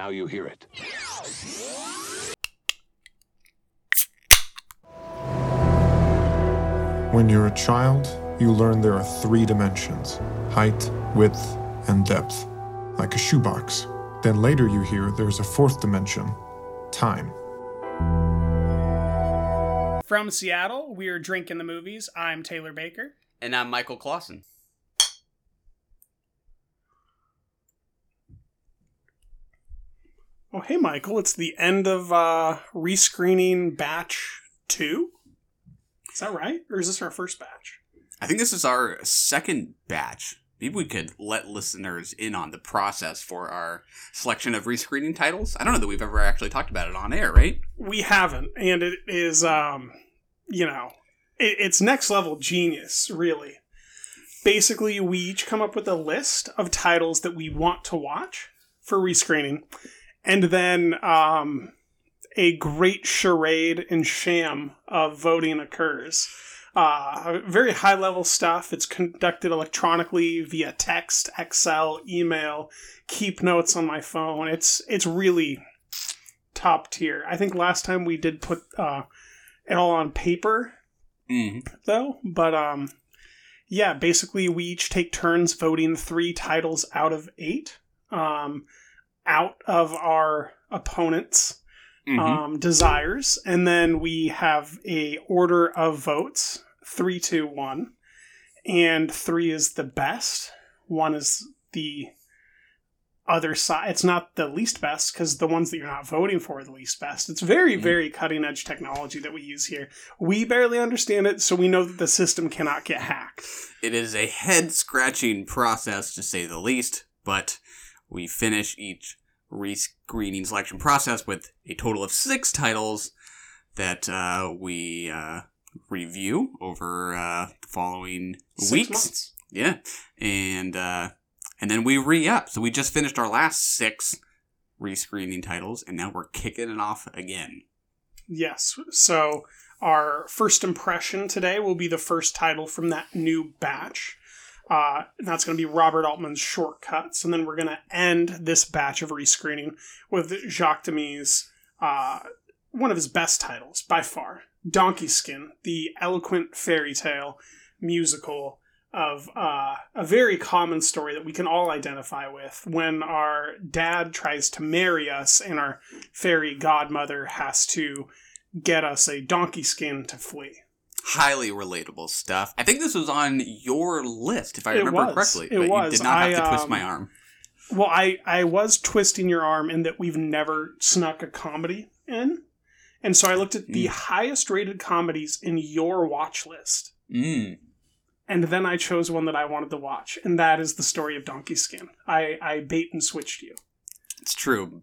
Now you hear it. When you're a child, you learn there are three dimensions height, width, and depth, like a shoebox. Then later you hear there's a fourth dimension time. From Seattle, we're drinking the movies. I'm Taylor Baker. And I'm Michael Clausen. Oh, hey, Michael. It's the end of uh, rescreening batch two. Is that right? Or is this our first batch? I think this is our second batch. Maybe we could let listeners in on the process for our selection of rescreening titles. I don't know that we've ever actually talked about it on air, right? We haven't. And it is, um, you know, it, it's next level genius, really. Basically, we each come up with a list of titles that we want to watch for rescreening. And then um, a great charade and sham of voting occurs. Uh, very high level stuff. It's conducted electronically via text, Excel, email, keep notes on my phone. It's it's really top tier. I think last time we did put uh, it all on paper, Mm-hmm. though. But um, yeah, basically we each take turns voting three titles out of eight, um, out of our opponents' Mm-hmm. um, desires, and then we have a order of votes: three, two, one, and three is the best. One is the other side. It's not the least best because the ones that you're not voting for are the least best. It's very, Mhm. very cutting edge technology that we use here. We barely understand it, so we know that the system cannot get hacked. It is a head scratching process to say the least, but we finish each rescreening selection process with a total of six titles that uh, we uh, review over uh, the following Six weeks. months. Yeah, and uh, and then we re up. So we just finished our last six rescreening titles, and now we're kicking it off again. Yes. So our first impression today will be the first title from that new batch. Uh, and that's going to be Robert Altman's Short Cuts. And then we're going to end this batch of rescreening with Jacques Demy's, uh, one of his best titles by far Donkey Skin, the eloquent fairy tale musical of uh, a very common story that we can all identify with when our dad tries to marry us and our fairy godmother has to get us a donkey skin to flee. Highly relatable stuff. I think this was on your list, if I It remember was. correctly. It but was. you did not have I, to twist um, my arm. Well, I, I was twisting your arm in that we've never snuck a comedy in. And so I looked at the Mm. highest rated comedies in your watch list. Mm. And then I chose one that I wanted to watch, and that is the story of Donkey Skin. I, I bait and switched you. It's true.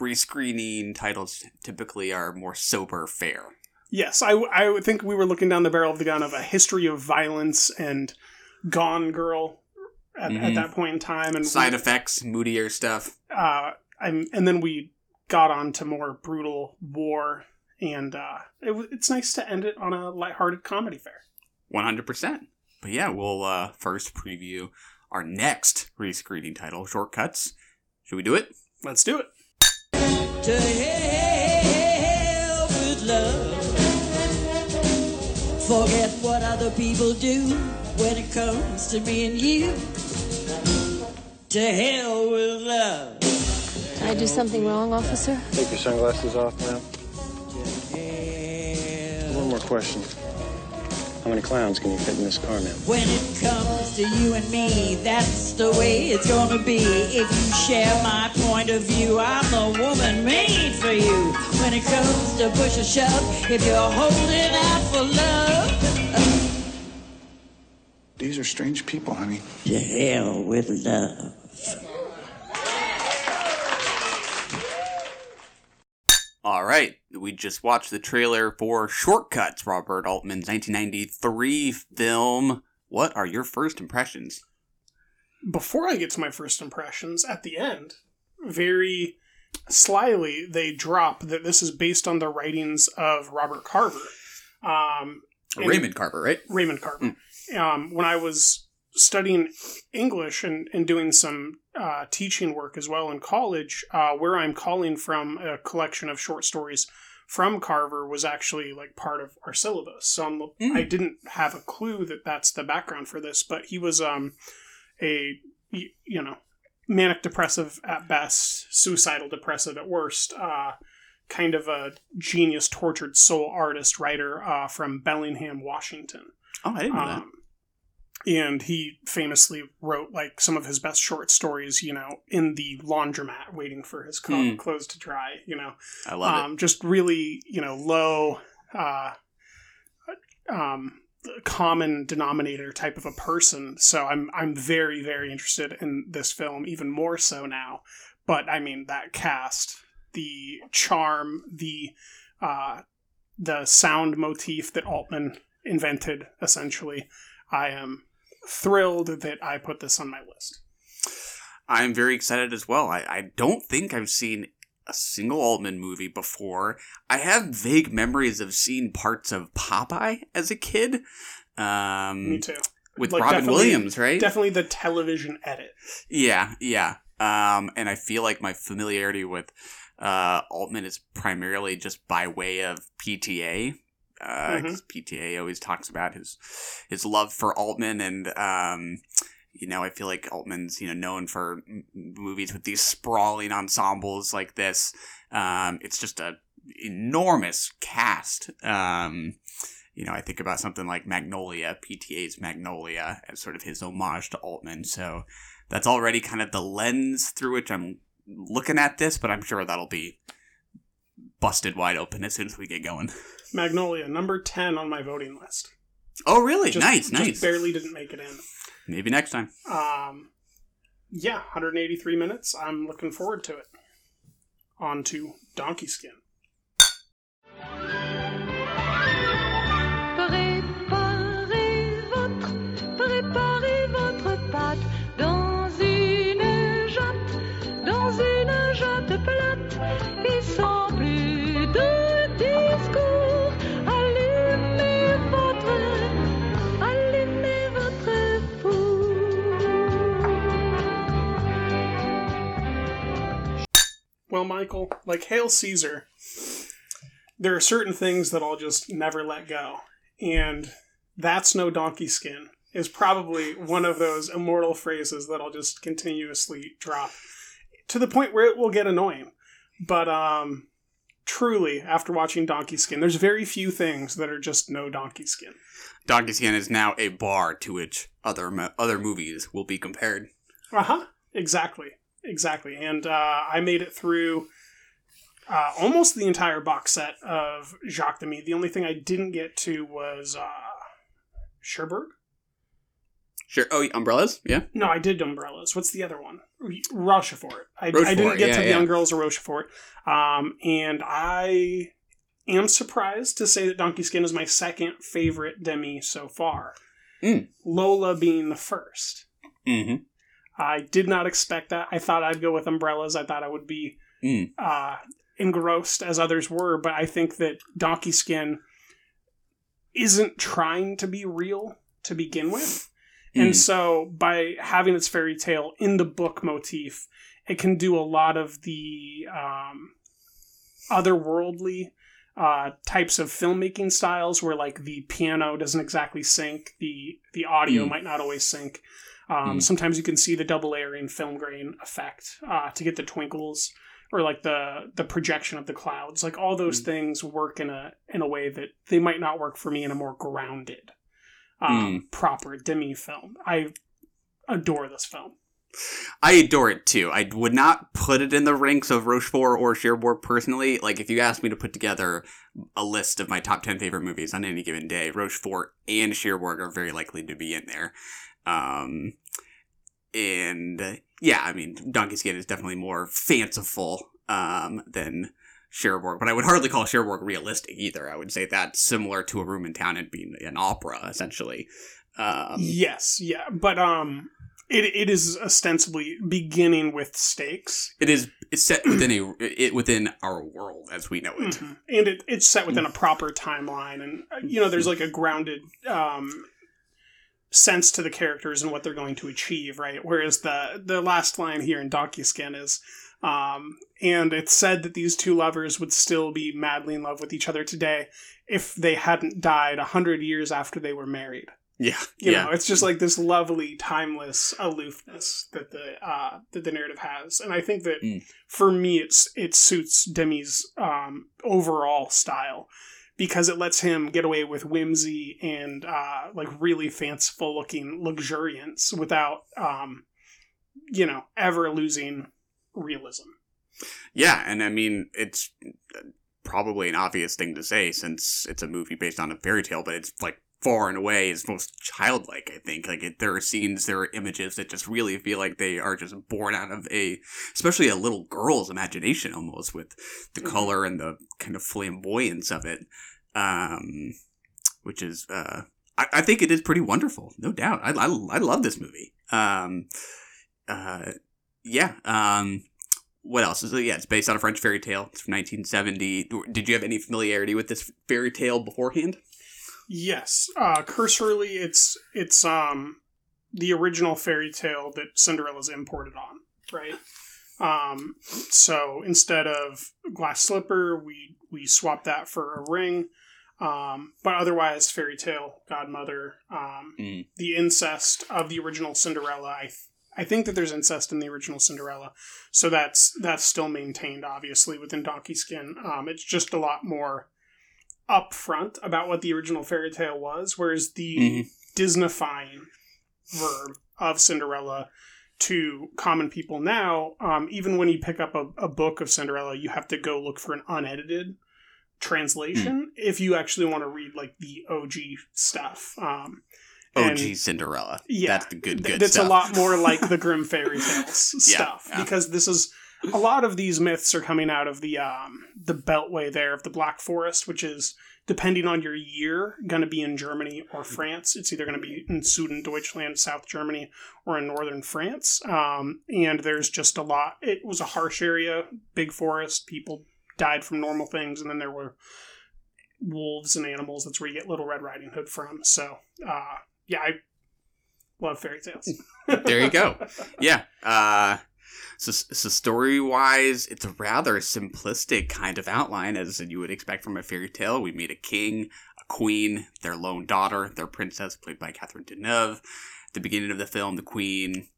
Rescreening titles typically are more sober fare. Yes, I, I would think we were looking down the barrel of the gun of a history of violence and Gone Girl at, at Mhm. that point in time, and Side effects, moodier stuff. uh, I'm, and then we got on to more brutal war, and uh, it, it's nice to end it on a lighthearted comedy fair. 100%. But yeah, we'll uh, first preview our next rescreening title, Short Cuts. Should we do it? Let's do it. Forget what other people do when it comes to me and you. To hell with love. Did I do something wrong, officer? Take your sunglasses off, ma'am. One more question. How many clowns can you fit in this car, ma'am? When it comes to you and me, that's the way it's gonna be. If you share my point of view, I'm the woman made for you. When it comes to push or shove, if you're holding out for love, These are strange people, honey. to hell with love. All right, we just watched the trailer for Short Cuts, Robert Altman's 1993 film. What are your first impressions? Before I get to my first impressions, at the end, very slyly, they drop that this is based on the writings of Robert Carver. Um, Raymond Carver, right? Raymond Carver. Um, when I was studying English and, and doing some uh, teaching work as well in college, uh, where I'm calling from a collection of short stories from Carver was actually like part of our syllabus. So I'm, Mm. I didn't have a clue that that's the background for this, but he was um, a you know manic depressive at best, suicidal depressive at worst. Uh, kind of a genius, tortured soul artist writer uh, from Bellingham, Washington. Oh, I didn't know that. And he famously wrote like some of his best short stories, you know, in the laundromat waiting for his co- Hmm. clothes to dry, you know. I love Um, just really, you know, low, uh, um, common denominator type of a person. So I'm I'm very very interested in this film, even more so now. But I mean that cast, the charm, the uh, the sound motif that Altman invented, essentially. I am thrilled that I put this on my list. I'm very excited as well. I, I don't think I've seen a single Altman movie before. I have vague memories of seeing parts of Popeye as a kid. Um, Me too. With Like, Robin Williams, right? Definitely the television edit. Yeah, yeah. Um, and I feel like my familiarity with uh, Altman is primarily just by way of PTA. Uh, 'cause PTA always talks about his his love for Altman, and um, you know, I feel like Altman's you know known for m- movies with these sprawling ensembles like this. Um, it's just a enormous cast. Um, you know, I think about something like Magnolia, PTA's Magnolia, as sort of his homage to Altman. So that's already kind of the lens through which I'm looking at this, but I'm sure that'll be busted wide open as soon as we get going. Magnolia, number 10 on my voting list. Oh, really? Just, nice, just nice. barely didn't make it in. Maybe next time. Um, yeah, 183 minutes. I'm looking forward to it. On to Donkey Skin. Well, Michael, like Hail Caesar, there are certain things that I'll just never let go. And that's no donkey skin is probably one of those immortal phrases that I'll just continuously drop to the point where it will get annoying. But um truly, after watching Donkey Skin, there's very few things that are just no donkey skin. Donkey Skin is now a bar to which other mo- other movies will be compared. Uh huh. Exactly. Exactly. And uh, I made it through uh, almost the entire box set of Jacques Demy. The only thing I didn't get to was uh, Cherbourg. Sure. Oh, umbrellas? Yeah. No, I did Umbrellas. What's the other one? Rochefort. I, I didn't get yeah, to the yeah. Young Girls or Rochefort. Um, and I am surprised to say that Donkey Skin is my second favorite Demy so far. Mm. Lola being the first. Mm-hmm. I did not expect that. I thought I'd go with umbrellas. I thought I would be Mm. uh, engrossed as others were, but I think that Donkey Skin isn't trying to be real to begin with. And Mm. so by having its fairy tale in the book motif, it can do a lot of the um, otherworldly uh, types of filmmaking styles where like the piano doesn't exactly sync, the the audio Mm. might not always sync. Um, Mm. Sometimes you can see the double layering film grain effect uh, to get the twinkles or like the the projection of the clouds. Like all those Mm. things work in a in a way that they might not work for me in a more grounded, um, proper Demy film. I adore this film. I adore it too. I would not put it in the ranks of Rochefort or Cherbourg personally. Like, if you asked me to put together a list of my top 10 favorite movies on any given day, Rochefort and Cherbourg are very likely to be in there. Um, and yeah, I mean, Donkey Skin is definitely more fanciful um, than Cherbourg, but I would hardly call Cherbourg realistic either. I would say that's similar to A Room in Town and being an opera, essentially. Um, yes, yeah, but um, it it is ostensibly beginning with stakes, It is it's set within a it within our world as we know it. Mhm. and it, it's set within a proper timeline, and you know, there's like a grounded um sense to the characters and what they're going to achieve, right? Whereas the the last line here in Donkey Skin is, um, and it's said that these two lovers would still be madly in love with each other today if they hadn't died a hundred years after they were married. Yeah. You yeah. know, it's just like this lovely, timeless aloofness that the uh, that the narrative has, and I think that Mm. for me, it's it suits Demy's um, overall style because it lets him get away with whimsy and uh, like really fanciful looking luxuriance without, um, you know, ever losing realism. Yeah, and I mean, it's probably an obvious thing to say since it's a movie based on a fairy tale, but it's like far and away is most childlike. I think like it, there are scenes, there are images that just really feel like they are just born out of a, especially a little girl's imagination, almost with the Mhm. color and the kind of flamboyance of it, um, which is. Uh, I, I think it is pretty wonderful, no doubt. I, I, I love this movie. Um, uh, yeah. Um, what else? So, yeah, it's based on a French fairy tale. It's from 1970. Did you have any familiarity with this fairy tale beforehand? Yes, uh, cursorily, it's it's um the original fairy tale that Cinderella's imported on, right? Um, so instead of glass slipper, we we swap that for a ring. Um, but otherwise, fairy tale, godmother, um, Mm. the incest of the original Cinderella. I th- I think that there's incest in the original Cinderella, so that's that's still maintained, obviously, within Donkey Skin. Um, it's just a lot more upfront about what the original fairy tale was, whereas the Mhm. Disneyfying verb of Cinderella to common people now, um, even when you pick up a, a book of Cinderella, you have to go look for an unedited translation if you actually want to read like the OG stuff. Um, OG and- Cinderella. yeah, That's the good, th- good that's stuff. a lot more like the Grimm fairy tales Yeah, stuff yeah. because this is a lot of these myths are coming out of the um, the beltway there of the Black Forest, which is depending on your year going to be in Germany or France. It's either going to be in Süddeutschland, South Germany, or in northern France. Um, and there's just a lot. It was a harsh area, big forest. People died from normal things, and then there were wolves and animals. That's where you get Little Red Riding Hood from. So, uh, yeah, I love fairy tales. there you go. Yeah. Uh, so, so story wise, it's a rather simplistic kind of outline as you would expect from a fairy tale. We meet a king, a queen, their lone daughter, their princess, played by Catherine Deneuve. At the beginning of the film, the queen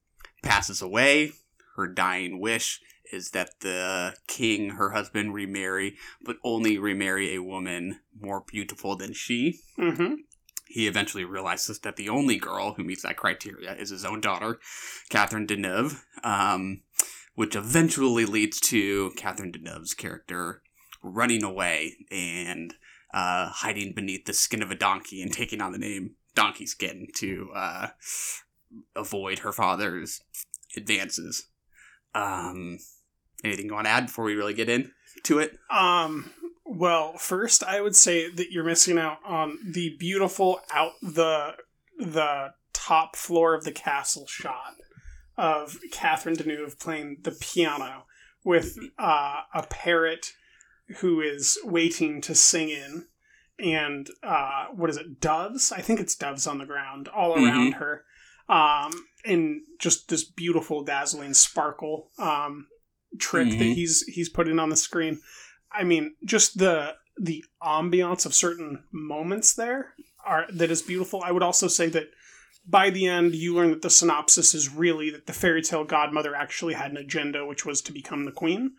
passes away. Her dying wish is that the king, her husband, remarry, but only remarry a woman more beautiful than she hmm he eventually realizes that the only girl who meets that criteria is his own daughter, Catherine Deneuve, um, which eventually leads to Catherine Deneuve's character running away and uh, hiding beneath the skin of a donkey and taking on the name Donkey Skin to uh, avoid her father's advances. Um, anything you want to add before we really get into it? Um. Well, first, I would say that you're missing out on the beautiful out the the top floor of the castle shot of Catherine Deneuve playing the piano with uh, a parrot who is waiting to sing in, and uh, what is it? Doves? I think it's doves on the ground all around her, um, and just this beautiful, dazzling sparkle um, trick that Mhm. he's he's putting on the screen. I mean, just the the ambiance of certain moments there are that is beautiful. I would also say that by the end, you learn that the synopsis is really that the fairy tale godmother actually had an agenda, which was to become the queen,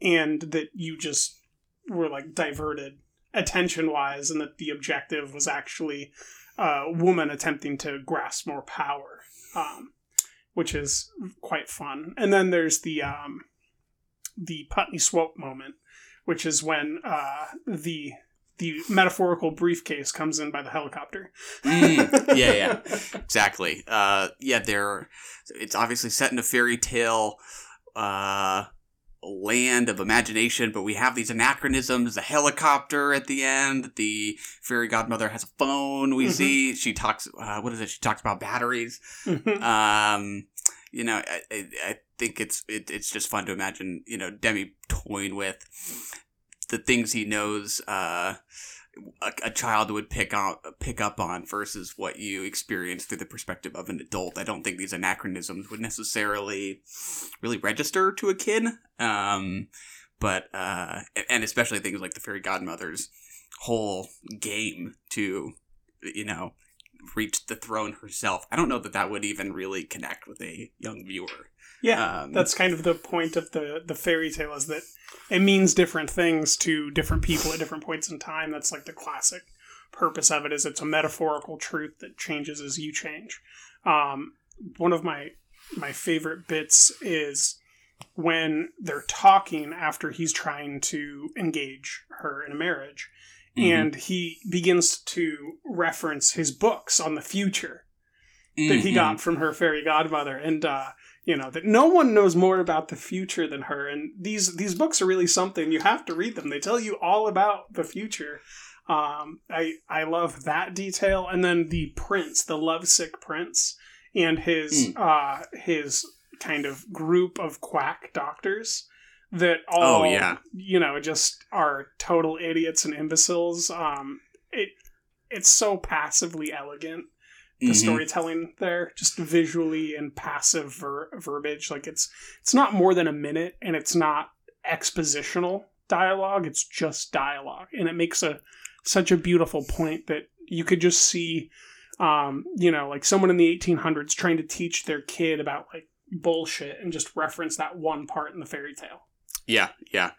and that you just were like diverted attention wise, and that the objective was actually a woman attempting to grasp more power, um, which is quite fun. And then there's the um, the Putney Swope moment, which is when uh, the the metaphorical briefcase comes in by the helicopter. Mm, yeah, yeah, exactly. Uh, yeah, they're. It's obviously set in a fairy tale uh, land of imagination, but we have these anachronisms. The helicopter at the end. The fairy godmother has a phone. We Mhm. see she talks. Uh, what is it? She talks about batteries. Mhm. Um, you know, I, I, I think it's it, it's just fun to imagine. You know, Demy toying with the things he knows. Uh, a, a child would pick on pick up on versus what you experience through the perspective of an adult. I don't think these anachronisms would necessarily really register to a kid. Um, but uh, and especially things like the fairy godmother's whole game to you know reach the throne herself. I don't know that that would even really connect with a young viewer. Yeah, Um, that's kind of the point of the the fairy tale is that it means different things to different people at different points in time. That's like the classic purpose of it is it's a metaphorical truth that changes as you change. Um, one of my my favorite bits is when they're talking after he's trying to engage her in a marriage Mhm. and he begins to reference his books on the future that he got from her fairy godmother. And uh you know that no one knows more about the future than her. And these these books are really something you have to read them. They tell you all about the future. Um i i love that detail. And then the prince the lovesick prince and his uh his kind of group of quack doctors that all Oh, yeah. you know just are total idiots and imbeciles um it it's so passively elegant the Mhm. storytelling there just visually and passive ver- verbiage like it's it's not more than a minute and it's not expositional dialogue it's just dialogue and it makes a such a beautiful point that you could just see um you know like someone in the 1800s trying to teach their kid about like bullshit and just reference that one part in the fairy tale Yeah, yeah.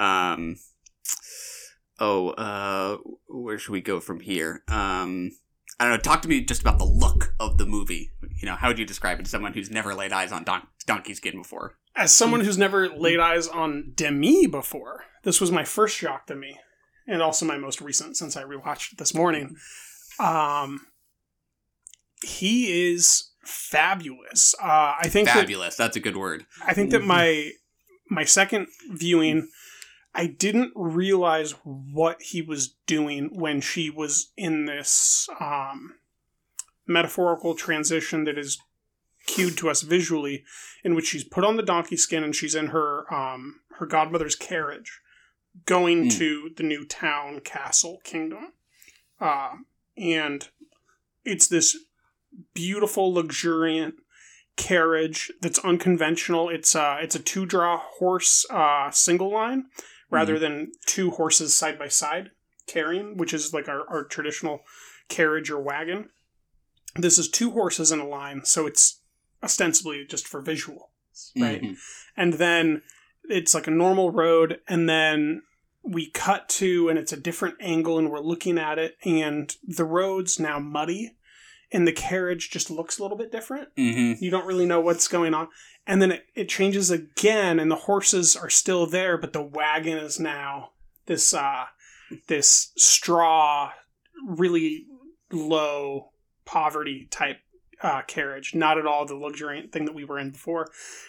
Um. Oh, uh, where should we go from here? Um, I don't know. Talk to me just about the look of the movie. You know, how would you describe it to someone who's never laid eyes on don- donkey skin before? as someone who's never laid eyes on Demy before, this was my first shock to me, and also my most recent since I rewatched it this morning. Um, he is fabulous. Uh, I think that, Fabulous. That's a good word. I think that my my second viewing, I didn't realize what he was doing when she was in this um, metaphorical transition that is cued to us visually, in which she's put on the donkey skin and she's in her um, her godmother's carriage, going Mm. to the new town, castle, kingdom, uh, and it's this beautiful, luxuriant carriage that's unconventional. It's uh it's a two draw horse uh single line rather than two horses side by side carrying, which is like our, our traditional carriage or wagon. This is two horses in a line, so it's ostensibly just for visual, right? Mhm. And then it's like a normal road, and then we cut to and it's a different angle and we're looking at it and the road's now muddy and the carriage just looks a little bit different. Mhm. you don't really know what's going on. And then it, it changes again and the horses are still there but the wagon is now this uh this straw really low poverty type uh, carriage. Not at all the luxuriant thing that we were in before.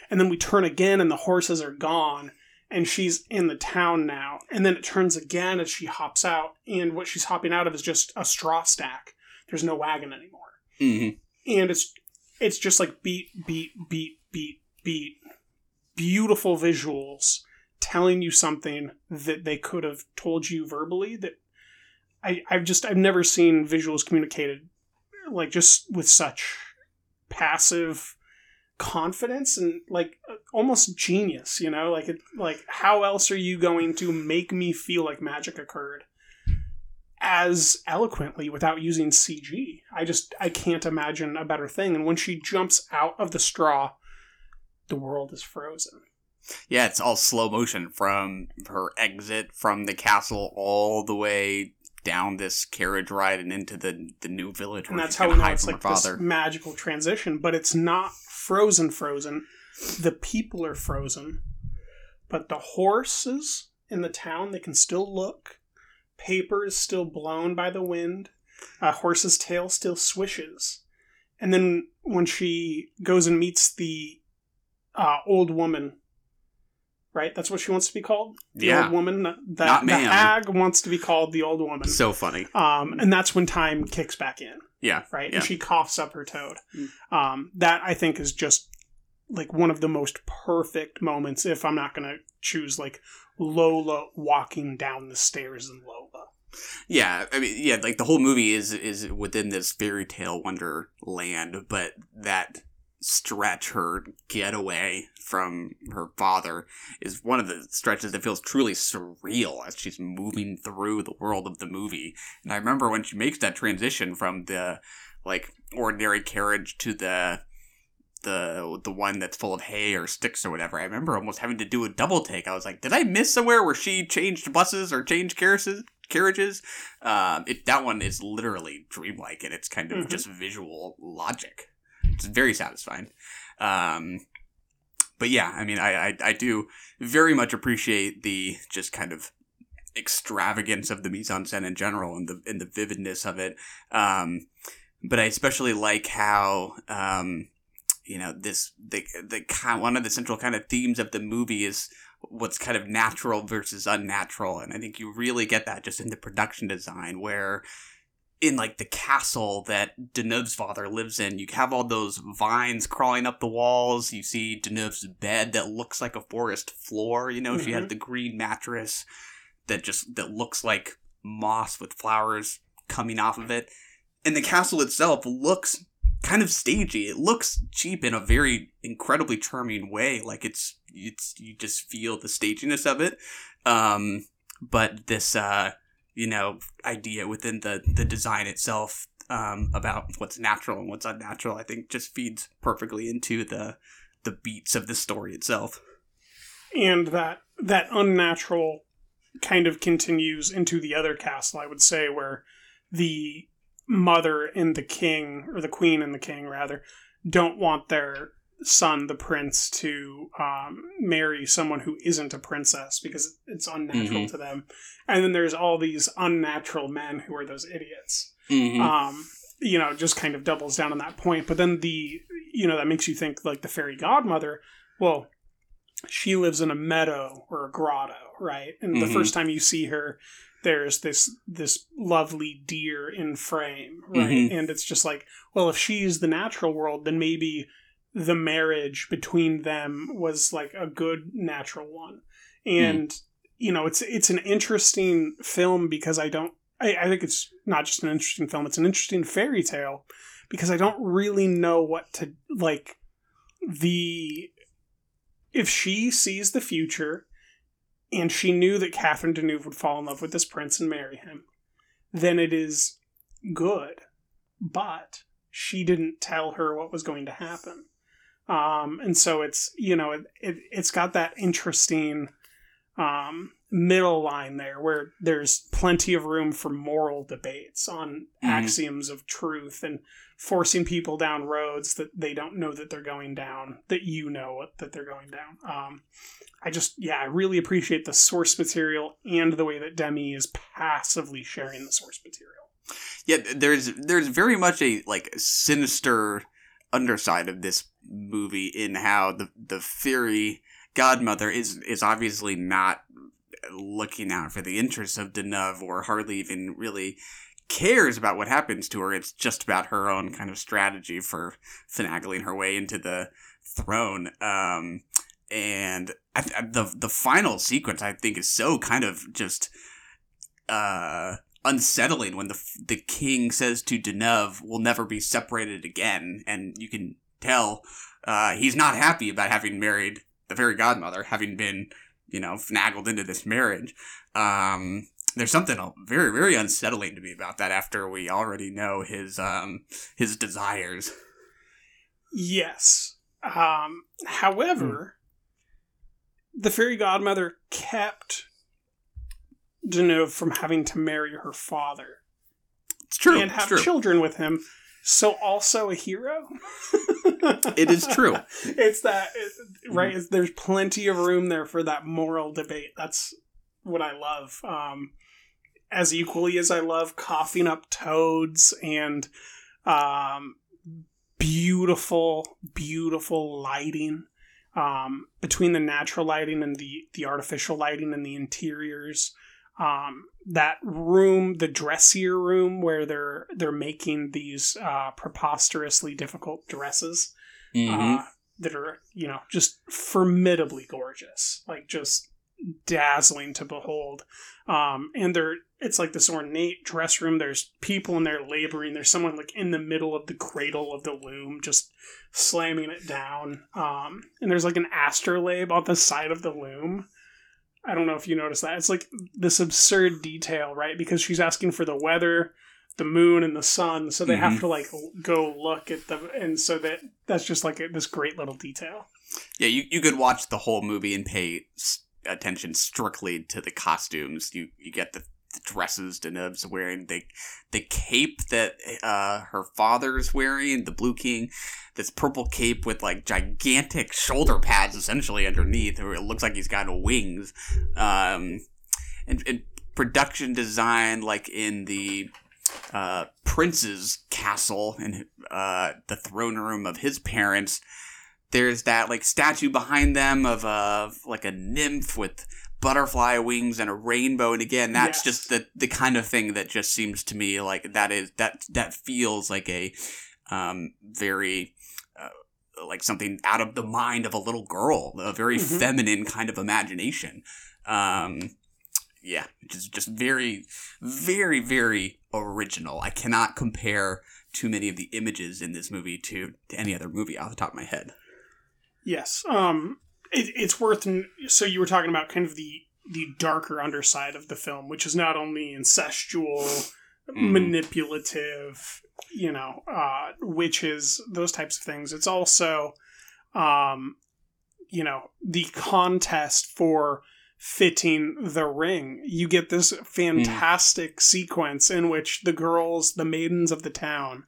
And then we turn again and the horses are gone and she's in the town now. And then it turns again as she hops out and what she's hopping out of is just a straw stack. There's no wagon anymore Mhm. and it's it's just like beat beat beat beat beat beautiful visuals telling you something that they could have told you verbally that I, I've just I've never seen visuals communicated like just with such passive confidence and like almost genius you know like it like how else are you going to make me feel like magic occurred as eloquently without using CG. I just I can't imagine a better thing. And when she jumps out of the straw, the world is frozen. Yeah, it's all slow motion from her exit from the castle all the way down this carriage ride and into the the new village And that's how we know it's like this magical transition, but it's not frozen frozen. The people are frozen, but the horses in the town they can still look. Paper is still blown by the wind. A horse's tail still swishes. And then when she goes and meets the uh, old woman, right? That's what she wants to be called. The Yeah. old woman. The, Not the ma'am. hag wants to be called the old woman. So funny. Um, and that's when time kicks back in, Yeah. right? Yeah. And she coughs up her toad. Um, that I think is just like one of the most perfect moments. If I'm not gonna choose like Lola walking down the stairs in Lola, Yeah, I mean, yeah, like the whole movie is is within this fairy tale wonderland, but that stretch, her getaway from her father, is one of the stretches that feels truly surreal as she's moving through the world of the movie. And I remember when she makes that transition from the like ordinary carriage to the the the one that's full of hay or sticks or whatever. I remember almost having to do a double take. I was like, did I miss somewhere where she changed buses or changed carriages? Carriages. Um, it that one is literally dreamlike, and it's kind of Mhm. just visual logic. It's very satisfying. Um, but yeah, I mean, I, I I do very much appreciate the just kind of extravagance of the mise en scène in general and the and the vividness of it. Um, but I especially like how um, you know this the the kind one of the central kind of themes of the movie is what's kind of natural versus unnatural, and I think you really get that just in the production design where. In like the castle that Deneuve's father lives in, you have all those vines crawling up the walls. You see Deneuve's bed that looks like a forest floor. You know, she has Mhm. the green mattress that just that looks like moss with flowers coming off of it. And the castle itself looks kind of stagey. It looks cheap in a very incredibly charming way. Like it's it's you just feel the staginess of it. Um, but this uh, you know idea within the the design itself um, about what's natural and what's unnatural, I think, just feeds perfectly into the the beats of the story itself. and that that unnatural kind of continues into the other castle i would say where the mother and the king or the queen and the king rather don't want their son the prince to um, marry someone who isn't a princess because it's unnatural Mhm. to them and then there's all these unnatural men who are those idiots Mm-hmm. um, you know, just kind of doubles down on that point. But then the, you know, that makes you think like the fairy godmother, well, she lives in a meadow or a grotto, right? And the Mhm. first time you see her, there's this this lovely deer in frame, right? Mhm. And it's just like, well, if she's the natural world, then maybe the marriage between them was like a good natural one. And you know, it's it's an interesting film because I don't I, I think it's not just an interesting film, it's an interesting fairy tale because I don't really know what to like the if she sees the future and she knew that Catherine Deneuve would fall in love with this prince and marry him, then it is good. But she didn't tell her what was going to happen. Um, and so it's, you know, it, it, it's got that interesting um, middle line there where there's plenty of room for moral debates on Mhm. axioms of truth and forcing people down roads that they don't know that they're going down, that you know that they're going down. Um, I just, yeah, I really appreciate the source material and the way that Demy is passively sharing the source material. Yeah, there's there's very much a like sinister underside of this movie in how the the fairy godmother is is obviously not looking out for the interests of Deneuve or hardly even really cares about what happens to her. It's just about her own kind of strategy for finagling her way into the throne. Um, and I th- the the final sequence I think is so kind of just uh unsettling when the the king says to Deneuve, "We'll never be separated again," and you can tell uh, he's not happy about having married the fairy godmother, having been you know finagled into this marriage. Um, there's something very very unsettling to me about that. After we already know his um, his desires. Yes. Um, however, the fairy godmother kept Deneuve from having to marry her father It's true. and have true. children with him. So also a hero. It is true. it's that right. It's, there's plenty of room there for that moral debate. That's what I love. Um, as equally as I love coughing up toads and um, beautiful, beautiful lighting um, between the natural lighting and the the artificial lighting and the interiors. Um, that room, the dressier room where they're they're making these uh, preposterously difficult dresses Mhm. uh, that are you know just formidably gorgeous, like just dazzling to behold. Um, and they're it's like this ornate dress room. There's people in there laboring. There's someone like in the middle of the cradle of the loom, just slamming it down. Um, and there's like an astrolabe on the side of the loom. I don't know if you noticed that. It's like this absurd detail, right? Because she's asking for the weather, the moon, and the sun, so they have Mhm. to like go look at the, and so that that's just like a, this great little detail. Yeah, you, you could watch the whole movie and pay attention strictly to the costumes. You you get the, the dresses Deneuve's wearing, the the cape that uh, her father's wearing, the Blue King, this purple cape with like gigantic shoulder pads essentially underneath, or it looks like he's got wings. Um, and, and production design, like in the uh, prince's castle and uh, the throne room of his parents there's that like statue behind them of uh like a nymph with butterfly wings and a rainbow and again that's Yes. just the the kind of thing that just seems to me like that is that that feels like a um very uh, like something out of the mind of a little girl a very Mhm. feminine kind of imagination um yeah just just very very very original i cannot compare too many of the images in this movie to, to any other movie off the top of my head Yes. Um, it, it's worth. So you were talking about kind of the the darker underside of the film, which is not only incestual, Mhm. manipulative, you know, uh, witches, those types of things. It's also, um, you know, the contest for fitting the ring. You get this fantastic sequence in which the girls, the maidens of the town,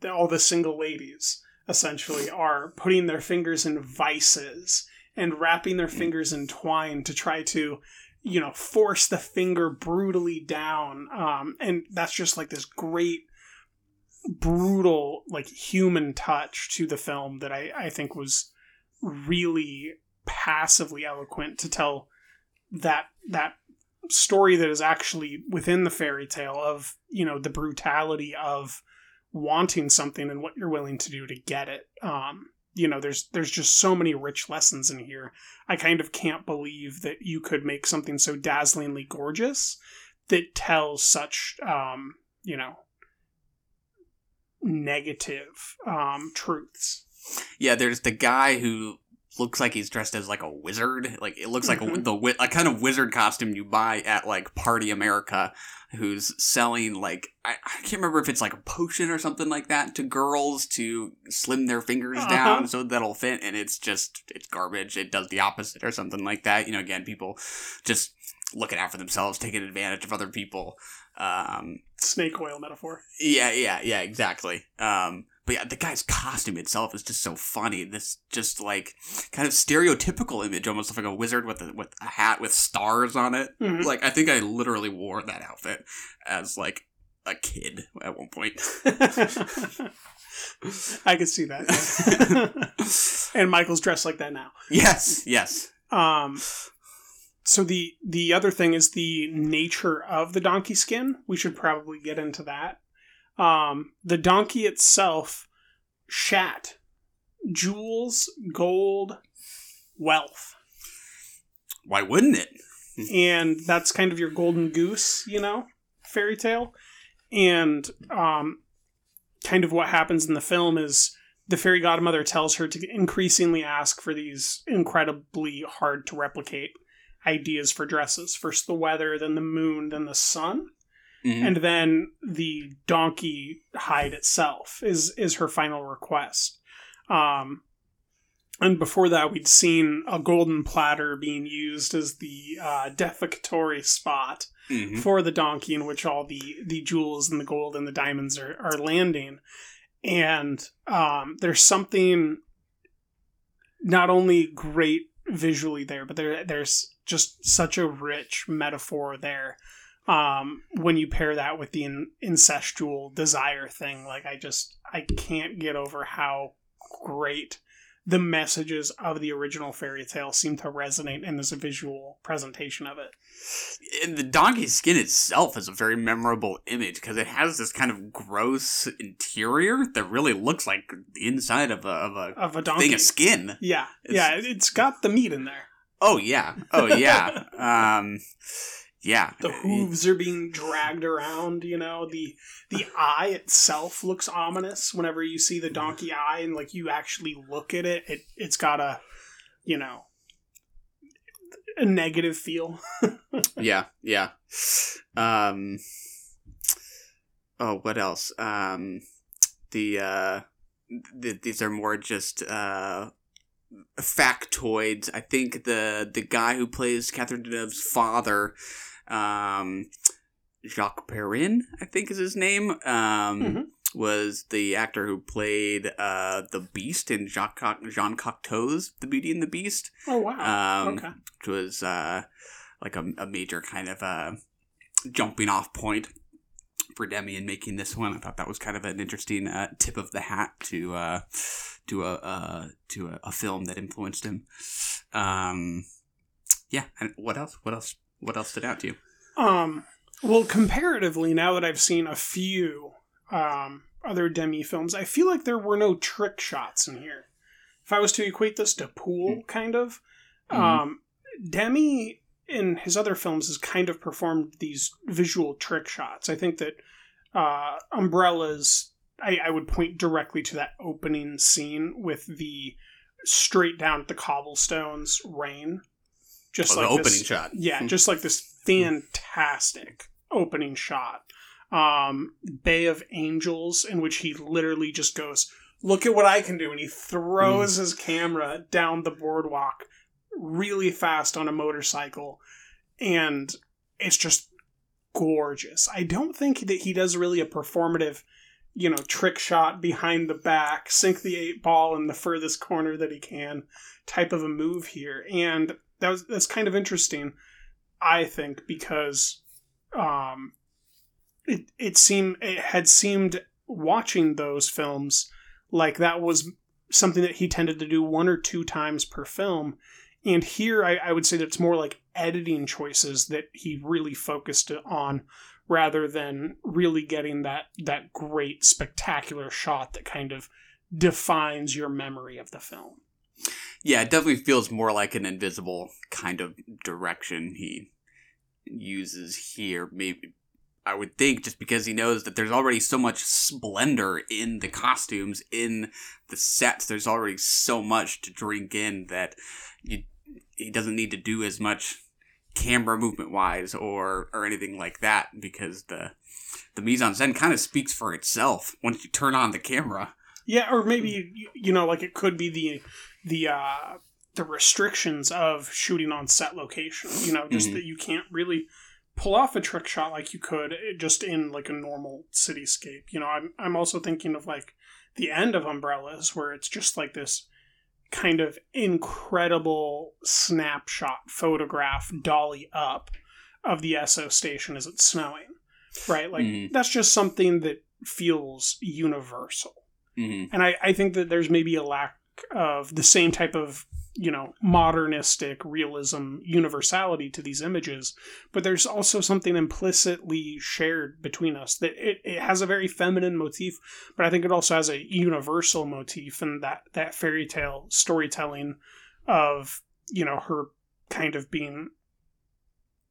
the, all the single ladies, essentially are putting their fingers in vices and wrapping their fingers in twine to try to you know force the finger brutally down um, and that's just like this great brutal like human touch to the film that i i think was really passively eloquent to tell that that story that is actually within the fairy tale of you know the brutality of wanting something and what you're willing to do to get it. Um, you know, there's there's just so many rich lessons in here. I kind of can't believe that you could make something so dazzlingly gorgeous that tells such um, you know negative um, truths. Yeah, there's the guy who looks like he's dressed as like a wizard. Like it looks like a, Mhm. the a kind of wizard costume you buy at like Party America, who's selling like I, I can't remember if it's like a potion or something like that to girls to slim their fingers Uh-huh. down so that'll fit, and it's just it's garbage. It does the opposite or something like that. You know, again, people just looking out for themselves, taking advantage of other people. Um, Snake oil metaphor. yeah, yeah, yeah, exactly. Um, but yeah, the guy's costume itself is just so funny. This just like kind of stereotypical image, almost like a wizard with a with a hat with stars on it. Mhm. Like I think I literally wore that outfit as like a kid at one point. I could see that. and Michael's dressed like that now. yes, yes. Um, so the the other thing is the nature of the donkey skin. We should probably get into that. Um, the donkey itself, shat, jewels, gold, wealth, Why wouldn't it? and that's kind of your golden goose, you know, fairy tale. And um, kind of what happens in the film is the fairy godmother tells her to increasingly ask for these incredibly hard to replicate ideas for dresses. First the weather, then the moon, then the sun, Mhm. and then the donkey hide itself is is her final request. Um, and before that, we'd seen a golden platter being used as the uh, defecatory spot Mhm. for the donkey, in which all the the jewels and the gold and the diamonds are, are landing. And um, there's something not only great visually there, but there there's just such a rich metaphor there. Um, when you pair that with the in- incestual desire thing, like I just I can't get over how great the messages of the original fairy tale seem to resonate in this visual presentation of it. And the donkey skin itself is a very memorable image because it has this kind of gross interior that really looks like the inside of a of a Of a donkey. thing of skin. Yeah, It's- yeah, it's got the meat in there. Oh yeah. Oh yeah. um, yeah. The hooves are being dragged around. You know, the the eye itself looks ominous whenever you see the donkey eye, and like you actually look at it, it it's got a, you know, a negative feel. yeah. Yeah. Um. Oh, what else? Um, the uh, th- these are more just uh factoids. I think the the guy who plays Catherine Deneuve's father, um, Jacques Perrin, I think is his name, um, Mhm. was the actor who played uh, the Beast in Jacques Co- Jean Cocteau's The Beauty and the Beast, oh wow. um, okay. which was uh, like a, a major kind of uh, jumping off point for Demy in making this one. I thought that was kind of an interesting uh, tip of the hat to uh, to a uh, to a, a film that influenced him. Um, yeah, and what else? What else? What else stood out to you? Um, well, comparatively, now that I've seen a few um, other Demy films, I feel like there were no trick shots in here. If I was to equate this to Pool, kind of, Mhm. um, Demy in his other films has kind of performed these visual trick shots. I think that uh, Umbrellas, I, I would point directly to that opening scene with the straight down at the cobblestones rain. Just Oh, the like opening this- shot. yeah, just like this fantastic opening shot. Um, Bay of Angels, in which he literally just goes, "Look at what I can do," and he throws his camera down the boardwalk really fast on a motorcycle, and it's just gorgeous. I don't think that he does really a performative, you know, trick shot behind the back, sink the eight ball in the furthest corner that he can, type of a move here, and that was that's kind of interesting. I think because um, it it seemed it had seemed watching those films like that was something that he tended to do one or two times per film, and here I, I would say that it's more like editing choices that he really focused on rather than really getting that that great spectacular shot that kind of defines your memory of the film. Yeah, it definitely feels more like an invisible kind of direction he uses here. Maybe I would think just because he knows that there's already so much splendor in the costumes, in the sets. There's already so much to drink in that you, he doesn't need to do as much camera movement wise or or anything like that because the the mise en scène kind of speaks for itself once you turn on the camera. Yeah, or maybe you- you know, like it could be the the uh, the restrictions of shooting on set location. You know, just Mhm. that you can't really pull off a trick shot like you could eh, just in like a normal cityscape. You know, I'm I'm also thinking of like the end of Umbrellas, where it's just like this kind of incredible snapshot photograph dolly up of the Esso station as it's snowing. Right? Like Mhm. that's just something that feels universal hmm and I, I think that there's maybe a lack of the same type of you know modernistic realism universality to these images but there's also something implicitly shared between us that it, it has a very feminine motif but i think it also has a universal motif and that that fairy tale storytelling of you know her kind of being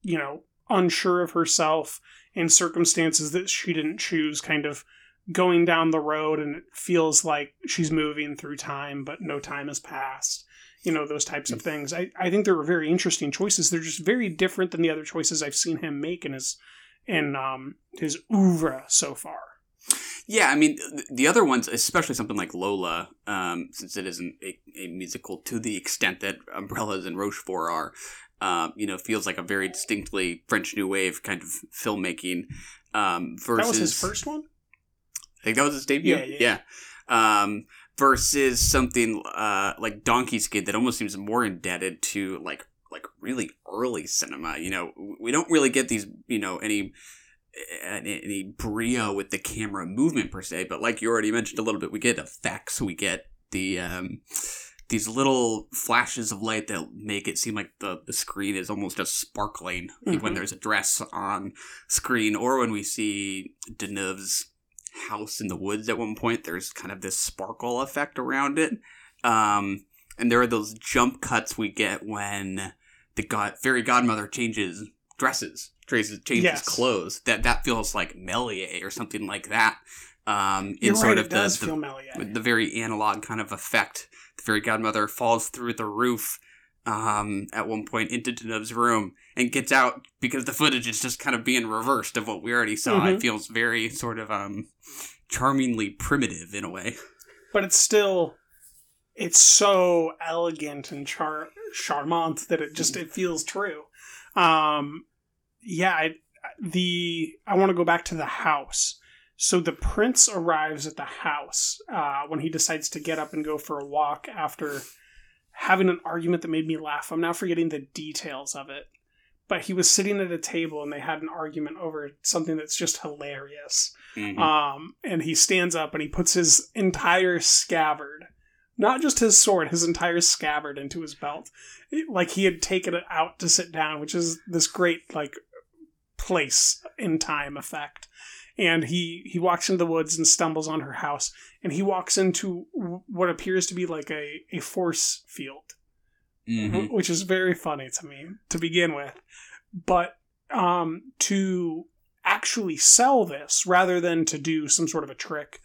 you know unsure of herself in circumstances that she didn't choose kind of going down the road and it feels like she's moving through time but no time has passed. You know those types of things. I, I think they were very interesting choices. They're just very different than the other choices i've seen him make in his in um his oeuvre so far. Yeah, I mean, the other ones, especially something like Lola, um, since it isn't a, a musical to the extent that Umbrellas and Rochefort are, um, you know, feels like a very distinctly French New Wave kind of filmmaking. Um, versus that was his first one I think that was his debut. Yeah, yeah. Um, versus something uh, like Donkey Skin that almost seems more indebted to like like really early cinema. You know, we don't really get these. You know, any any, any brio with the camera movement per se, but like you already mentioned a little bit, we get effects. We get the um, these little flashes of light that make it seem like the, the screen is almost just sparkling when Mhm. there's a dress on screen, or when we see Deneuve's house in the woods at one point. There's kind of this sparkle effect around it. Um, and there are those jump cuts we get when the god fairy godmother changes dresses, changes changes Yes. clothes. That that feels like Méliès or something like that. Um, in sort of the, does the- the very analog kind of effect. The fairy godmother falls through the roof um, at one point into Deneuve's room and gets out because the footage is just kind of being reversed of what we already saw. Mhm. It feels very sort of um, charmingly primitive in a way. but it's still it's so elegant and char- charmant that it just it feels true um yeah I, the i want to go back to the house so the prince arrives at the house uh, when he decides to get up and go for a walk after having an argument that made me laugh i'm now forgetting the details of it but he was sitting at a table and they had an argument over something that's just hilarious Mhm. um, and he stands up and he puts his entire scabbard, not just his sword, his entire scabbard into his belt, It- like he had taken it out to sit down, which is this great like place in time effect. And he he walks into the woods and stumbles on her house, and he walks into what appears to be like a a force field Mhm. which is very funny to me to begin with. But um, to actually sell this rather than to do some sort of a trick,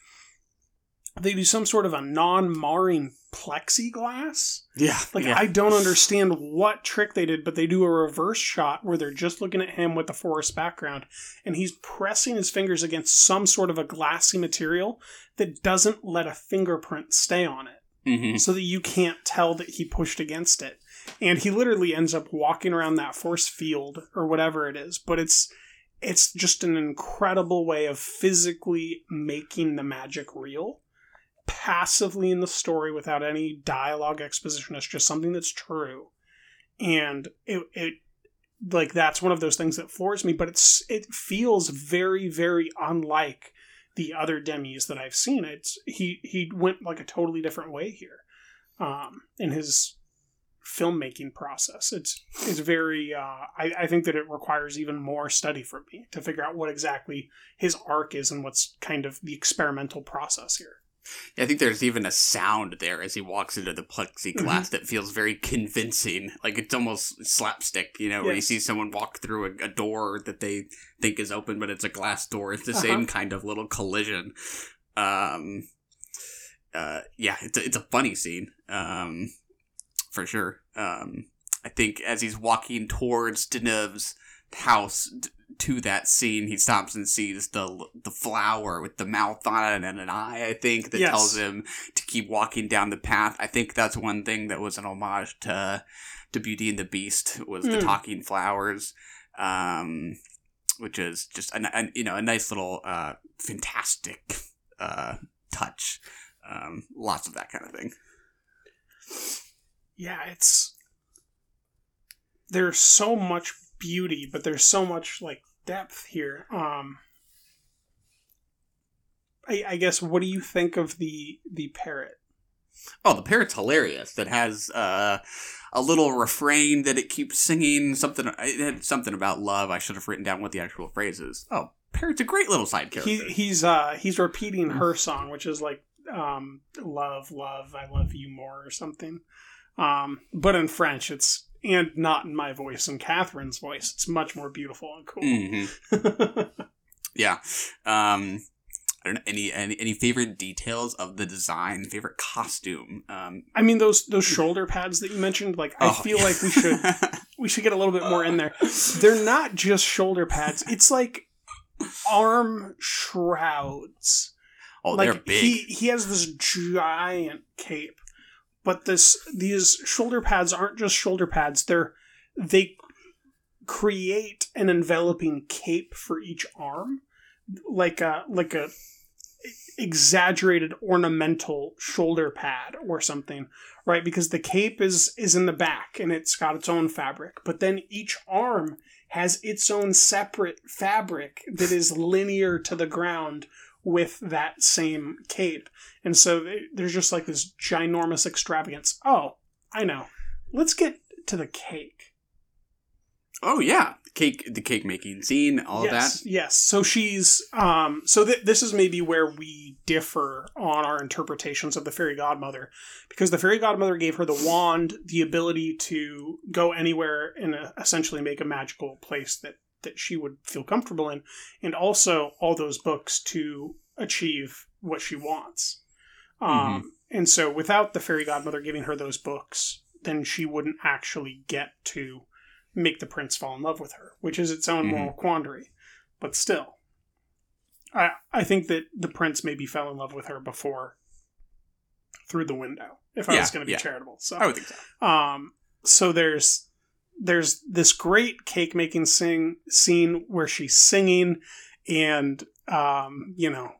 they do some sort of a non-marring plexiglass. Yeah, Like yeah. I don't understand what trick they did, but they do a reverse shot where they're just looking at him with the forest background, and he's pressing his fingers against some sort of a glassy material that doesn't let a fingerprint stay on it Mhm. so that you can't tell that he pushed against it. And he literally ends up walking around that force field or whatever it is, but it's it's just an incredible way of physically making the magic real passively in the story without any dialogue exposition it's just something that's true and it, it like that's one of those things that floors me but it's it feels very very unlike the other Demys that I've seen. It's he he went like a totally different way here, um, in his filmmaking process. It's it's very. Uh, I I think that it requires even more study from me to figure out what exactly his arc is and what's kind of the experimental process here. I think there's even a sound there as he walks into the plexiglass Mm-hmm. that feels very convincing. Like it's almost slapstick, you know, where you Yes. see someone walk through a, a door that they think is open, but it's a glass door. It's the Uh-huh. same kind of little collision. Um, uh, yeah, it's a, it's a funny scene, um, for sure. Um, I think as he's walking towards Deneuve's house d- to that scene, he stops and sees the the flower with the mouth on it and an eye. I think that Yes. tells him to keep walking down the path. I think that's one thing that was an homage to to Beauty and the Beast was the Mm. talking flowers, um, which is just a, a you know a nice little uh, fantastic uh, touch. Um, lots of that kind of thing. Yeah, it's there's so much beauty, but there's so much like depth here. Um, I, I guess what do you think of the the parrot? Oh, the parrot's hilarious. That has uh, a little refrain that it keeps singing. Something it had something about love. I should have written down what the actual phrase is. Oh, parrot's a great little side character. He, he's uh he's repeating her song, which is like um love, love, I love you more or something. Um, but in French, it's and not in my voice and Catherine's voice. It's much more beautiful and cool. Mhm. Yeah. Um, I don't know any, any any favorite details of the design, favorite costume. Um, I mean those those shoulder pads that you mentioned, like I oh, feel yeah. like we should we should get a little bit more in there. They're not just shoulder pads. It's like arm shrouds. oh, like they're big. he he has this giant cape, but this these shoulder pads aren't just shoulder pads. They're they create an enveloping cape for each arm, like a like a exaggerated ornamental shoulder pad or something right because the cape is is in the back and it's got its own fabric but then each arm has its own separate fabric that is linear to the ground with that same cape. And so there's just like this ginormous extravagance. Oh i know. Let's get to the cake. Oh yeah, cake the cake making scene, all yes, of that. Yes. So she's um so th- this is maybe where we differ on our interpretations of the fairy godmother because the fairy godmother gave her the wand, the ability to go anywhere and uh, essentially make a magical place that that she would feel comfortable in and also all those books to achieve what she wants. Um and so without the fairy godmother giving her those books, then she wouldn't actually get to make the prince fall in love with her, which is its own Mhm. moral quandary. But still, I I think that the prince maybe fell in love with her before through the window. If I Yeah, was going to be yeah. charitable, so I would think so. um, so there's there's this great cake making sing scene where she's singing, and um, you know,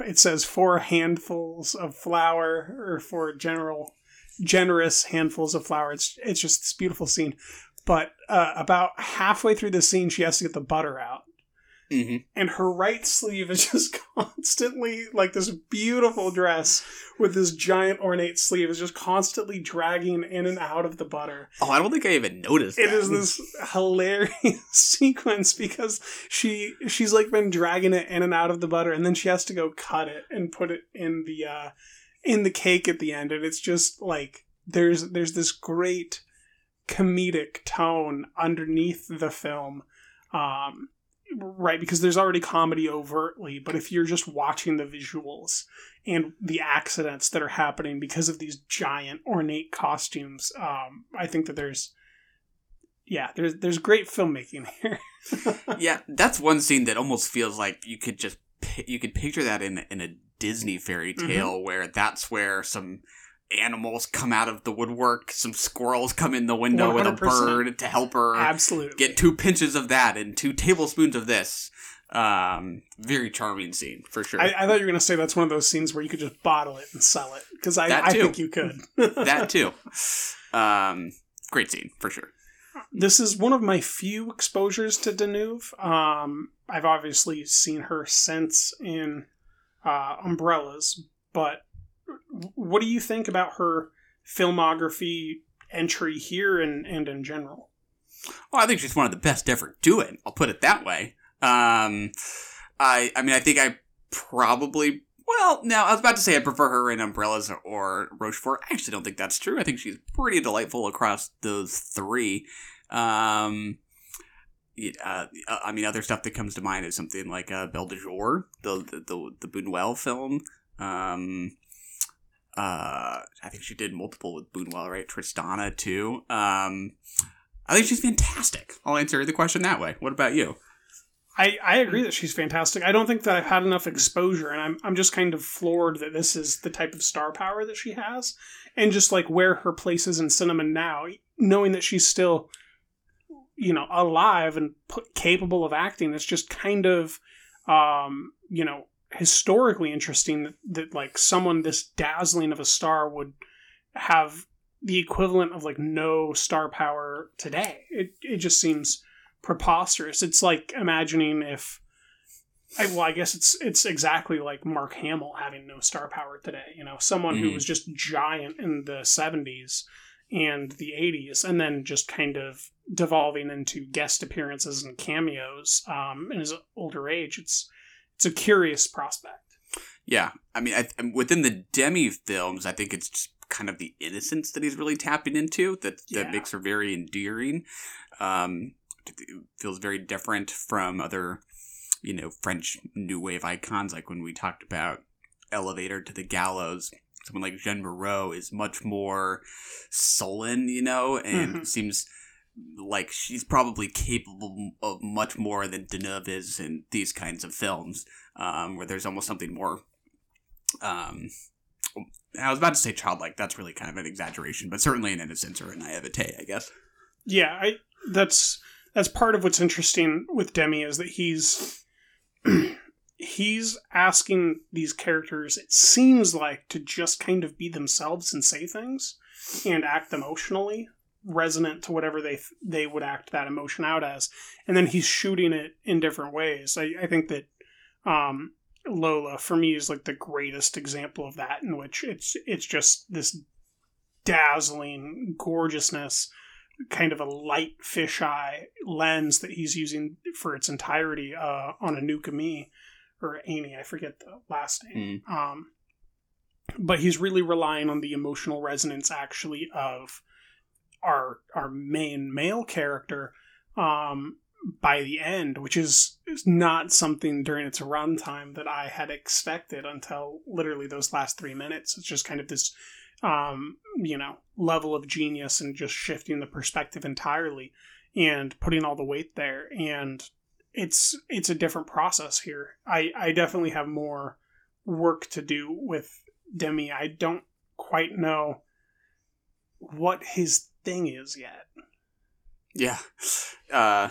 it says four handfuls of flour or four general generous handfuls of flour. It's it's just this beautiful scene. But uh, about halfway through the scene, she has to get the butter out, hmm and her right sleeve is just constantly like this beautiful dress with this giant ornate sleeve is just constantly dragging in and out of the butter. Oh, I don't think I even noticed. It that. is this hilarious sequence because she she's like been dragging it in and out of the butter, and then she has to go cut it and put it in the uh, in the cake at the end, and it's just like there's there's this great comedic tone underneath the film. Um, right because there's already comedy overtly but if you're just watching the visuals and the accidents that are happening because of these giant ornate costumes um, i think that there's yeah there's there's great filmmaking here yeah, that's one scene that almost feels like you could just you could picture that in in a Disney fairy Mm-hmm. tale where that's where some animals come out of the woodwork, some squirrels come in the window with a bird to help her absolutely get two pinches of that and two tablespoons of this. Um, very charming scene for sure. I, I thought you were going to say that's one of those scenes where you could just bottle it and sell it because I, I think you could that too. Um, great scene for sure. this is one of my few exposures to Deneuve. Um, I've obviously seen her since in uh, Umbrellas, but what do you think about her filmography entry here and, and in general? Well, I think she's one of the best ever do it. I'll put it that way. Um, I, I mean, I think I probably. Well, now I was about to say I prefer her in Umbrellas or Rochefort. I actually don't think that's true. I think she's pretty delightful across those three. Um, uh, I mean, other stuff that comes to mind is something like uh, Belle de Jour, the the the, the Buñuel film. Um, uh, I think she did multiple with Buñuel, right? Tristana too. Um, I think she's fantastic. I'll answer the question that way. What about you? I, I agree that she's fantastic. I don't think that I've had enough exposure, and I'm, I'm just kind of floored that this is the type of star power that she has, and just like where her place is in cinema now, knowing that she's still, you know, alive and capable of acting. It's just kind of, um, you know, historically interesting that, that like someone this dazzling of a star would have the equivalent of like no star power today. It it just seems preposterous. It's like imagining if I, well, I guess it's it's exactly like Mark Hamill having no star power today. You know, someone who Mhm. was just giant in the '70s and the '80s, and then just kind of devolving into guest appearances and cameos um, in his older age. It's it's a curious prospect. Yeah, I mean, I, within the Demy films, I think it's kind of the innocence that he's really tapping into that Yeah. that makes her very endearing. Um, it feels very different from other, you know, French new wave icons. Like when we talked about Elevator to the Gallows, someone like Jeanne Moreau is much more sullen, you know, and Mhm. seems like she's probably capable of much more than Deneuve is in these kinds of films, um, where there's almost something more. Um, I was about to say childlike. That's really kind of an exaggeration, but certainly an innocence or a naivete, I guess. Yeah, I that's that's part of what's interesting with Demy is that he's he's asking these characters it seems like to just kind of be themselves and say things and act emotionally resonant to whatever they they would act that emotion out as. And then he's shooting it in different ways. I, I think that um, lola for me is like the greatest example of that in which it's it's just this dazzling gorgeousness kind of a light fisheye lens that he's using for its entirety uh, on a Anouk Aimée or Amy, I forget the last name. Um, but he's really relying on the emotional resonance actually of our our main male character um, by the end, which is, is not something during its runtime that I had expected until literally those last three minutes. It's just kind of this, um, you know, level of genius and just shifting the perspective entirely and putting all the weight there. And it's it's a different process here. I I definitely have more work to do with Demy. I don't quite know what his thing is yet. Yeah. Uh,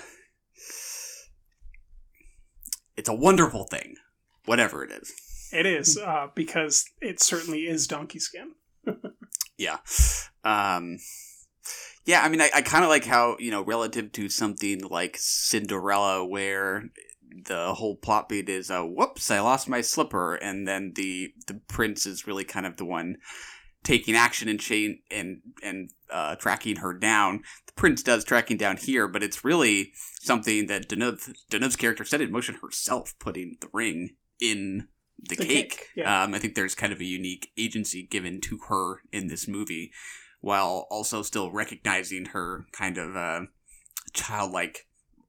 it's a wonderful thing, whatever it is. It is uh, because it certainly is donkey skin. Yeah. Um, yeah, I mean, I, I kind of like how, you know, relative to something like Cinderella, where the whole plot beat is, uh, whoops, I lost my slipper, and then the the prince is really kind of the one taking action and chain and and uh, tracking her down. The prince does tracking down here, but it's really something that Deneuve, Deneuve's character set in motion herself, putting the ring in the, The cake. cake, yeah. Um, I think there's kind of a unique agency given to her in this movie, while also still recognizing her kind of uh, childlike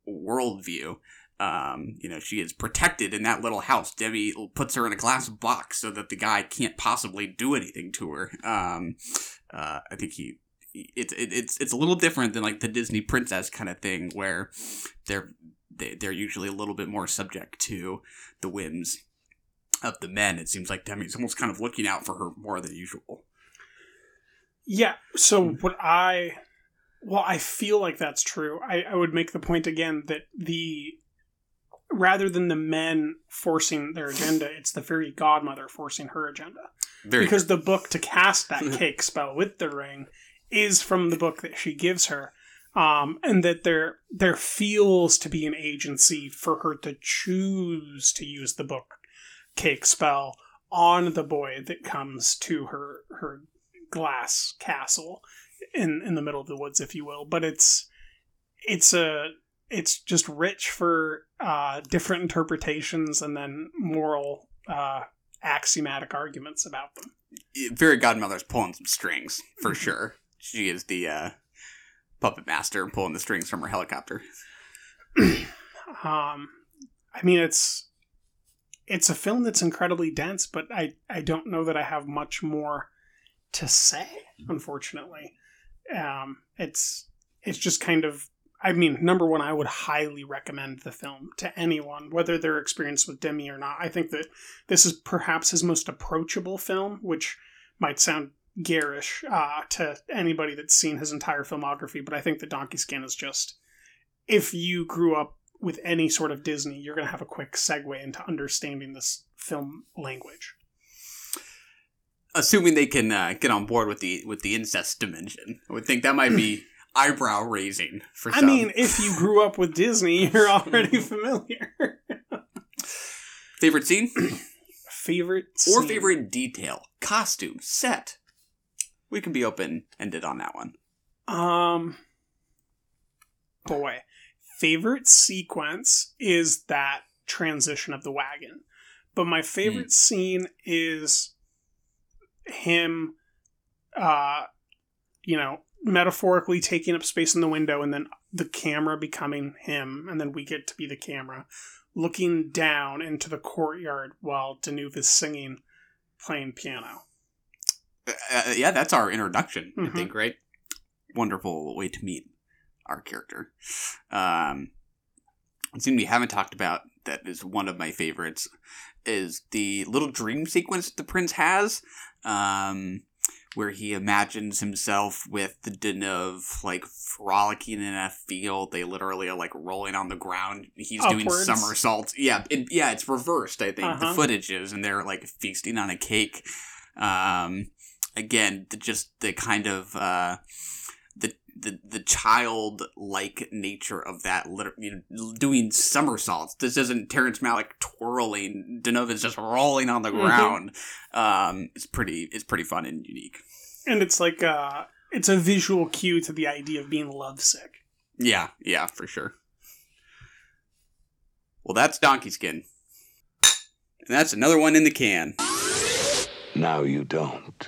worldview. Um, you know, she is protected in that little house. Debbie puts her in a glass box so that the guy can't possibly do anything to her. Um, uh, I think he, it's it, it's it's a little different than like the Disney princess kind of thing where they're they, they're usually a little bit more subject to the whims of the men. It seems like Demy's almost kind of looking out for her more than usual. Yeah. So what I, well, I feel like that's true. I, I would make the point again that the rather than the men forcing their agenda, it's the fairy godmother forcing her agenda. Very because the book to cast that cake spell with the ring is from the book that she gives her. Um, and that there there feels to be an agency for her to choose to use the book cake spell on the boy that comes to her her glass castle in in the middle of the woods, if you will. But it's it's a it's just rich for uh, different interpretations and then moral uh, axiomatic arguments about them. Fairy Godmother's pulling some strings for sure. She is the uh, puppet master pulling the strings from her helicopter. Um, I mean, it's it's a film that's incredibly dense, but I I don't know that I have much more to say. Unfortunately, um, it's it's just kind of. I mean, number one, I would highly recommend the film to anyone, whether they're experienced with Demy or not. I think that this is perhaps his most approachable film, which might sound garish uh, to anybody that's seen his entire filmography, but I think that Donkey Skin is just. If you grew up with any sort of Disney, you're going to have a quick segue into understanding this film language. Assuming they can uh, get on board with the with the incest dimension, I would think that might be eyebrow raising for sure. I some. mean, if you grew up with Disney, you're already familiar. favorite scene favorite or scene? favorite detail, costume, set. We can be open ended on that one. Um, boy, favorite sequence is that transition of the wagon, but my favorite scene is him, uh, you know, metaphorically taking up space in the window, and then the camera becoming him, and then we get to be the camera, looking down into the courtyard while Deneuve is singing, playing piano. Uh, yeah, that's our introduction. I Mhm. think, right? Wonderful way to meet our character. Um, something we haven't talked about that is one of my favorites is the little dream sequence the prince has, um, where he imagines himself with the Deneuve like frolicking in a field. They literally are like rolling on the ground. He's doing somersaults. Yeah, it, yeah, it's reversed. I think the Uh-huh. footage is, and they're like feasting on a cake. Um, again, the, just the kind of uh, the the the childlike nature of that, liter- you know, doing somersaults. This isn't Terrence Malick twirling. Deneuve is just rolling on the Mhm. ground. Um, it's pretty it's pretty fun and unique. And it's like uh it's a visual cue to the idea of being lovesick. Yeah, yeah, for sure. Well, that's Donkey Skin. And that's another one in the can. Now you don't.